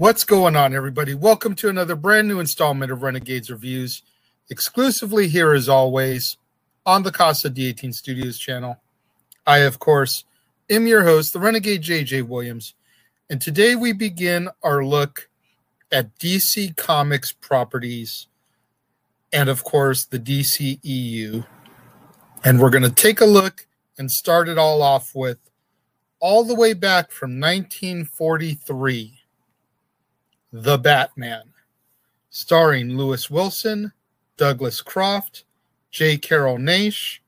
What's going on, everybody? Welcome to another brand new installment of Renegades Reviews, exclusively here as always on the Casa D18 Studios channel. I, of course, am your host, the Renegade JJ Williams, and today we begin our look at DC Comics properties and, of course, the DCEU. And we're going to take a look and start it all off with all the way back from 1943 the Batman, starring Lewis Wilson, Douglas Croft, J. Carrol Naish,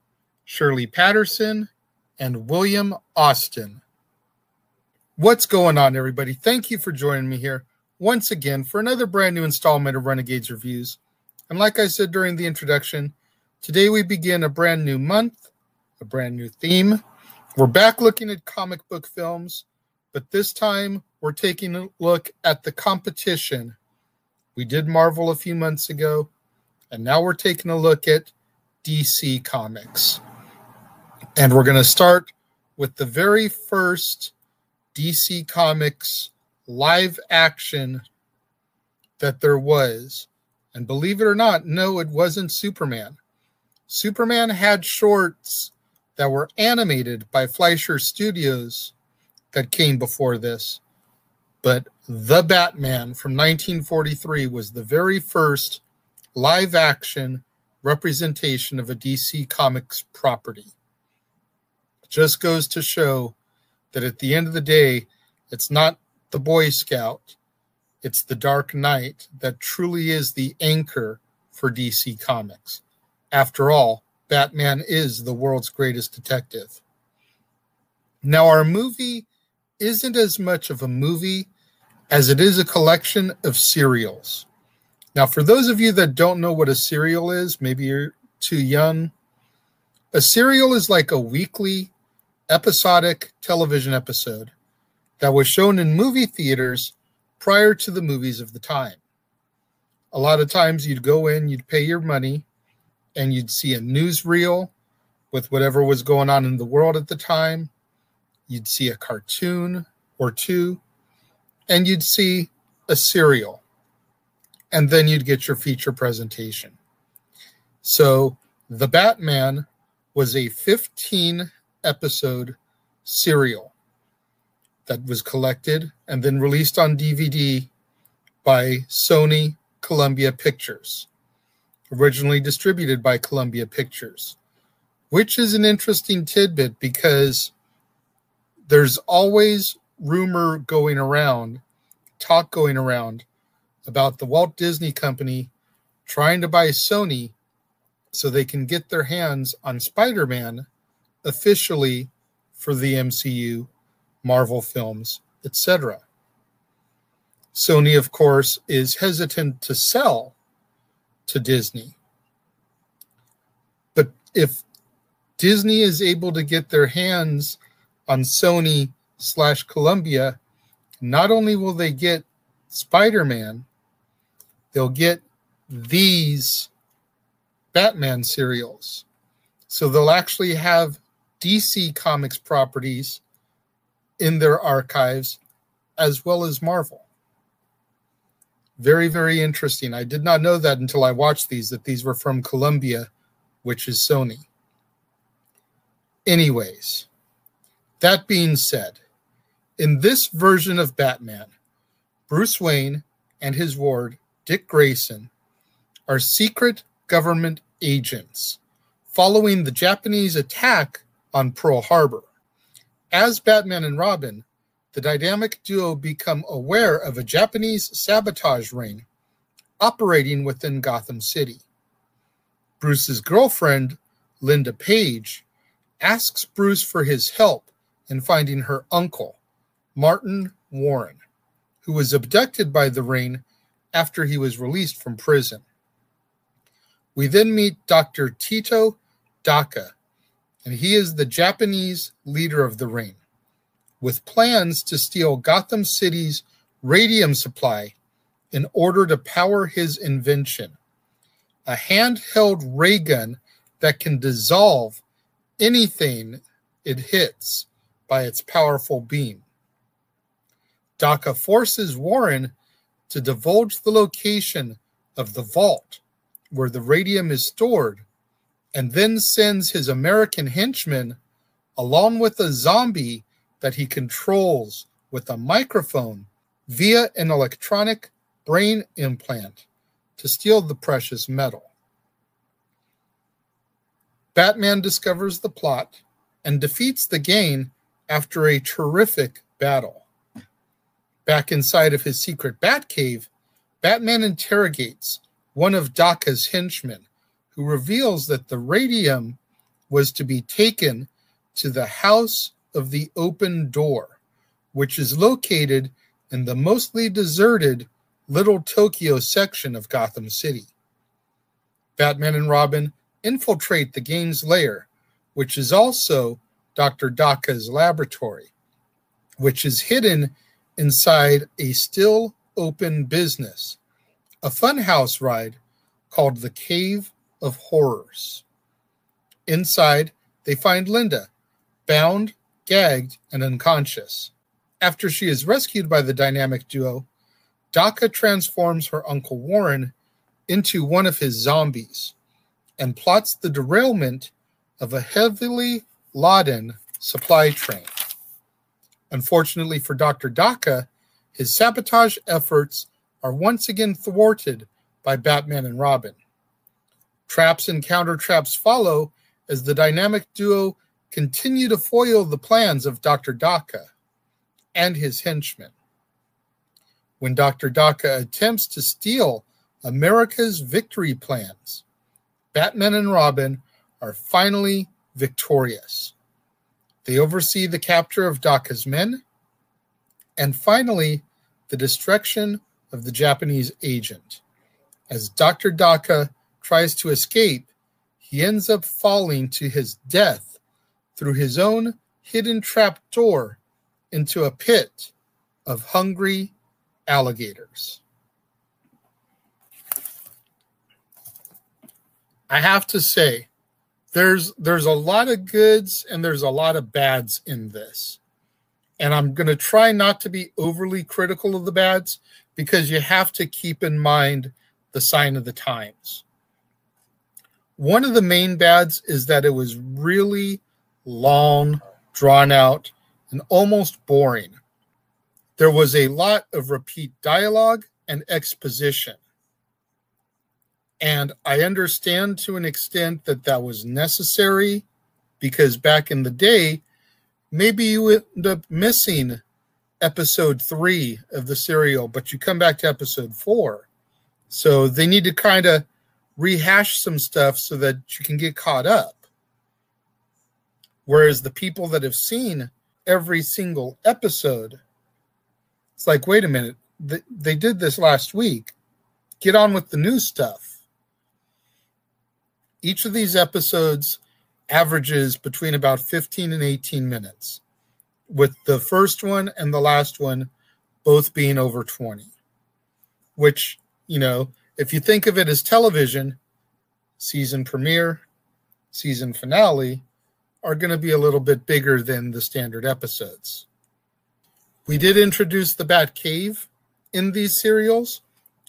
Shirley Patterson, and William Austin. What's going on, everybody? Thank you for joining me here once again for another brand new installment of Renegades Reviews. And like I said during the introduction, today we begin a brand new month, a brand new theme. We're back looking at comic book films, but this time we're taking a look at the competition. We did Marvel a few months ago, and now we're taking a look at DC Comics. And we're going to start with the very first DC Comics live action that there was. And believe it or not, no, it wasn't Superman. Superman had shorts that were animated by Fleischer Studios that came before this but The Batman from 1943 was the very first live action representation of a DC Comics property. It just goes to show that at the end of the day, it's not the Boy Scout, it's the Dark Knight that truly is the anchor for DC Comics. After all, Batman is the world's greatest detective. Now, our movie isn't as much of a movie as it is a collection of serials. Now, for those of you that don't know what a serial is, maybe you're too young, a serial is like a weekly episodic television episode that was shown in movie theaters prior to the movies of the time. A lot of times you'd go in, you'd pay your money, and you'd see a newsreel with whatever was going on in the world at the time. You'd see a cartoon or two, and you'd see a serial, and then you'd get your feature presentation. So, The Batman was a 15 episode serial that was collected and then released on DVD by Sony Columbia Pictures, originally distributed by Columbia Pictures, which is an interesting tidbit because there's always rumor going around, talk going around about the Walt Disney Company trying to buy Sony so they can get their hands on Spider Man officially for the MCU, Marvel films, etc. Sony, of course, is hesitant to sell to Disney. But if Disney is able to get their hands on Sony slash Columbia, not only will they get Spider Man, they'll get these Batman serials. So they'll actually have DC Comics properties in their archives as well as Marvel. Very, very interesting. I did not know that until I watched these, that these were from Columbia, which is Sony. Anyways, that being said, in this version of Batman, Bruce Wayne and his ward, Dick Grayson, are secret government agents following the Japanese attack on Pearl Harbor. As Batman and Robin, the dynamic duo become aware of a Japanese sabotage ring operating within Gotham City. Bruce's girlfriend, Linda Page, asks Bruce for his help in finding her uncle, Martin Warren, who was abducted by the ring after he was released from prison. We then meet Dr. Tito Daka, and he is the Japanese leader of the ring, with plans to steal Gotham City's radium supply in order to power his invention a handheld ray gun that can dissolve anything it hits by its powerful beam. Daka forces Warren to divulge the location of the vault where the radium is stored and then sends his American henchman along with a zombie that he controls with a microphone via an electronic brain implant to steal the precious metal. Batman discovers the plot and defeats the gang after a terrific battle. Back inside of his secret Batcave, Batman interrogates one of Daka's henchmen, who reveals that the radium was to be taken to the House of the Open Door, which is located in the mostly deserted Little Tokyo section of Gotham City. Batman and Robin infiltrate the gang's lair, which is also Dr. Daka's laboratory, which is hidden inside a still open business, a funhouse ride called the Cave of Horrors. Inside, they find Linda, bound, gagged, and unconscious. After she is rescued by the dynamic duo, Daka transforms her Uncle Warren into one of his zombies and plots the derailment of a heavily laden supply train. Unfortunately for Dr. Daka, his sabotage efforts are once again thwarted by Batman and Robin. Traps and counter traps follow as the dynamic duo continue to foil the plans of Dr. Daka and his henchmen. When Dr. Daka attempts to steal America's victory plans, Batman and Robin are finally victorious. They oversee the capture of Daka's men and finally the destruction of the Japanese agent. As Dr. Daka tries to escape, he ends up falling to his death through his own hidden trap door into a pit of hungry alligators. I have to say, there's there's a lot of goods and there's a lot of bads in this. And I'm going to try not to be overly critical of the bads because you have to keep in mind the sign of the times. One of the main bads is that it was really long, drawn out, and almost boring. There was a lot of repeat dialogue and exposition. And I understand to an extent that that was necessary because back in the day, maybe you end up missing episode three of the serial, but you come back to episode four. So they need to kind of rehash some stuff so that you can get caught up. Whereas the people that have seen every single episode, it's like, wait a minute, they did this last week. Get on with the new stuff each of these episodes averages between about 15 and 18 minutes, with the first one and the last one both being over 20. Which, you know, if you think of it as television, season premiere, season finale are going to be a little bit bigger than the standard episodes. We did introduce the Bat Cave in these serials,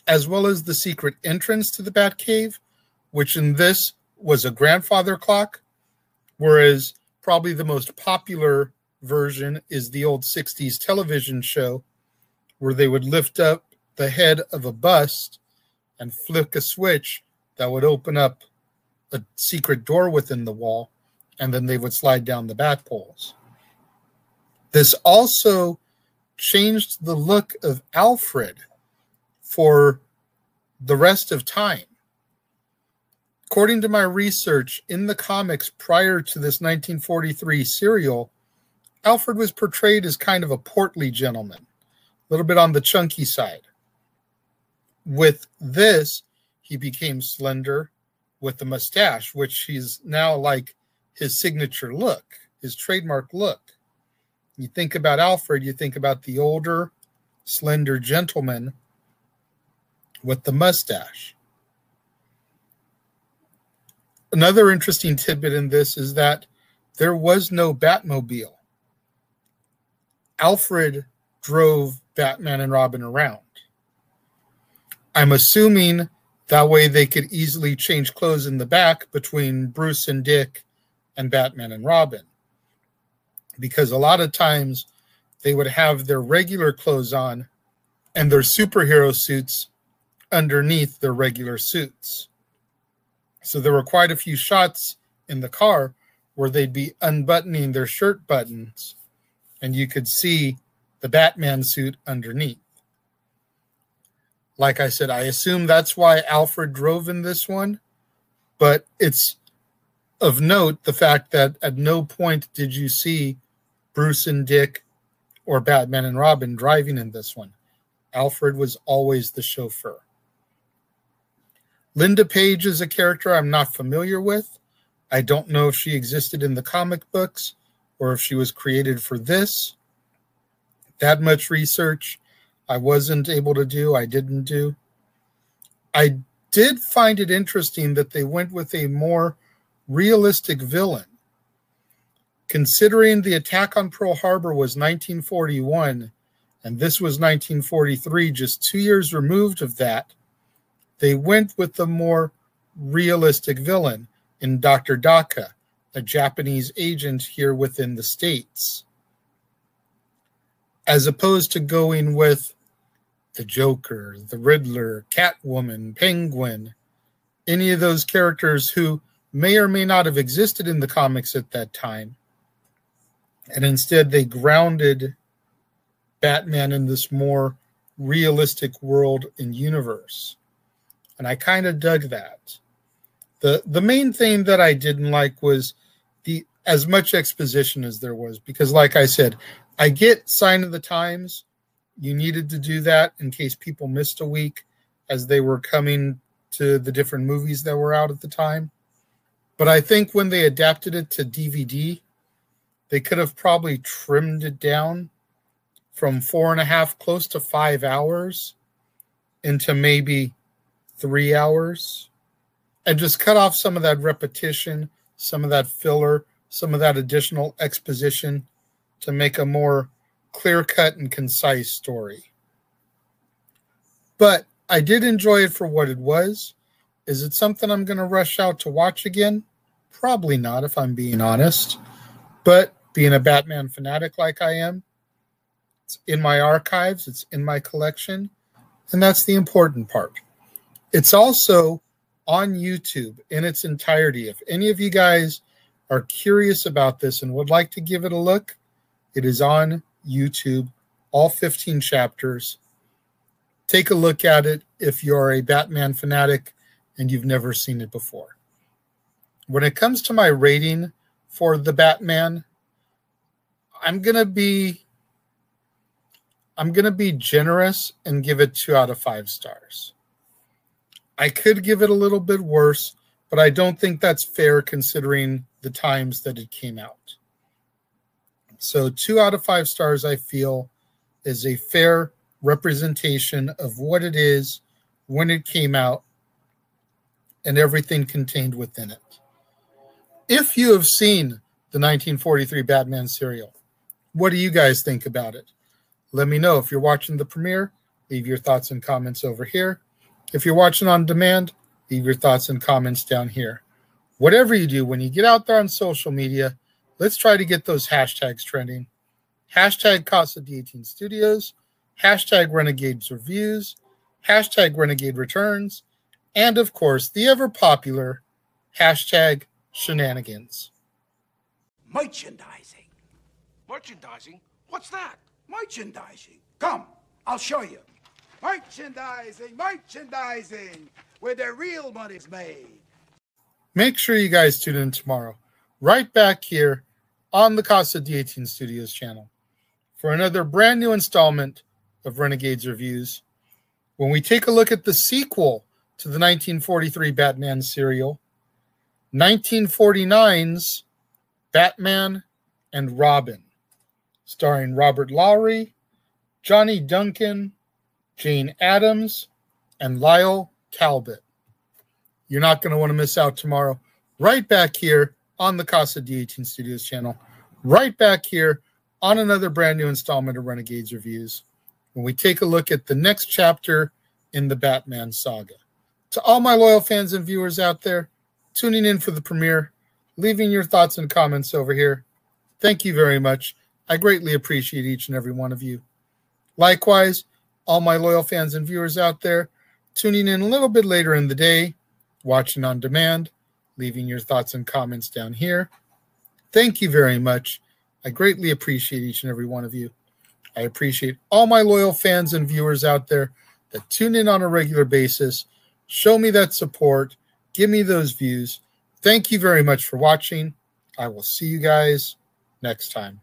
as well as the secret entrance to the Bat Cave, which in this was a grandfather clock, whereas probably the most popular version is the old 60s television show where they would lift up the head of a bust and flick a switch that would open up a secret door within the wall, and then they would slide down the bat poles. This also changed the look of Alfred for the rest of time. According to my research in the comics prior to this 1943 serial, Alfred was portrayed as kind of a portly gentleman, a little bit on the chunky side. With this, he became slender with the mustache, which he's now like his signature look, his trademark look. You think about Alfred, you think about the older, slender gentleman with the mustache. Another interesting tidbit in this is that there was no Batmobile. Alfred drove Batman and Robin around. I'm assuming that way they could easily change clothes in the back between Bruce and Dick and Batman and Robin. Because a lot of times they would have their regular clothes on and their superhero suits underneath their regular suits. So there were quite a few shots in the car where they'd be unbuttoning their shirt buttons and you could see the Batman suit underneath. Like I said, I assume that's why Alfred drove in this one, but it's of note the fact that at no point did you see Bruce and Dick or Batman and Robin driving in this one. Alfred was always the chauffeur. Linda Page is a character I'm not familiar with. I don't know if she existed in the comic books or if she was created for this. That much research I wasn't able to do, I didn't do. I did find it interesting that they went with a more realistic villain. Considering the attack on Pearl Harbor was 1941 and this was 1943, just two years removed of that, they went with the more realistic villain in Dr. Daka, a Japanese agent here within the States, as opposed to going with the Joker, the Riddler, Catwoman, Penguin, any of those characters who may or may not have existed in the comics at that time. And instead, they grounded Batman in this more realistic world and universe. And I kind of dug that. The the main thing that I didn't like was the as much exposition as there was because like I said, I get sign of the times. You needed to do that in case people missed a week as they were coming to the different movies that were out at the time. But I think when they adapted it to DVD, they could have probably trimmed it down from four and a half close to five hours into maybe three hours and just cut off some of that repetition, some of that filler, some of that additional exposition to make a more clear cut and concise story. But I did enjoy it for what it was. Is it something I'm going to rush out to watch again? Probably not, if I'm being honest. But being a Batman fanatic like I am, it's in my archives, it's in my collection, and that's the important part. It's also on YouTube in its entirety. If any of you guys are curious about this and would like to give it a look, it is on YouTube, all 15 chapters. Take a look at it if you're a Batman fanatic and you've never seen it before. When it comes to my rating for the Batman, I'm going to be I'm going to be generous and give it two out of five stars. I could give it a little bit worse, but I don't think that's fair considering the times that it came out. So, two out of five stars, I feel, is a fair representation of what it is when it came out and everything contained within it. If you have seen the 1943 Batman serial, what do you guys think about it? Let me know if you're watching the premiere. Leave your thoughts and comments over here. If you're watching on demand, leave your thoughts and comments down here. Whatever you do, when you get out there on social media, let's try to get those hashtags trending. Hashtag Casa D18 Studios, hashtag Renegades Reviews, hashtag Renegade Returns, and of course, the ever popular hashtag Shenanigans. Merchandising. Merchandising? What's that? Merchandising. Come, I'll show you. Merchandising, merchandising, where the real money's made. Make sure you guys tune in tomorrow, right back here on the Casa D18 Studios channel for another brand new installment of Renegades Reviews. When we take a look at the sequel to the 1943 Batman serial, 1949's Batman and Robin starring Robert Lowry, Johnny Duncan, Jane Adams, and Lyle Talbot. You're not going to want to miss out tomorrow. Right back here on the Casa D18 Studios channel. Right back here on another brand new installment of Renegades Reviews. When we take a look at the next chapter in the Batman saga. To all my loyal fans and viewers out there tuning in for the premiere, leaving your thoughts and comments over here, thank you very much. I greatly appreciate each and every one of you. Likewise, all my loyal fans and viewers out there tuning in a little bit later in the day, watching on demand, leaving your thoughts and comments down here. Thank you very much. I greatly appreciate each and every one of you. I appreciate all my loyal fans and viewers out there that tune in on a regular basis, show me that support, give me those views. Thank you very much for watching. I will see you guys next time.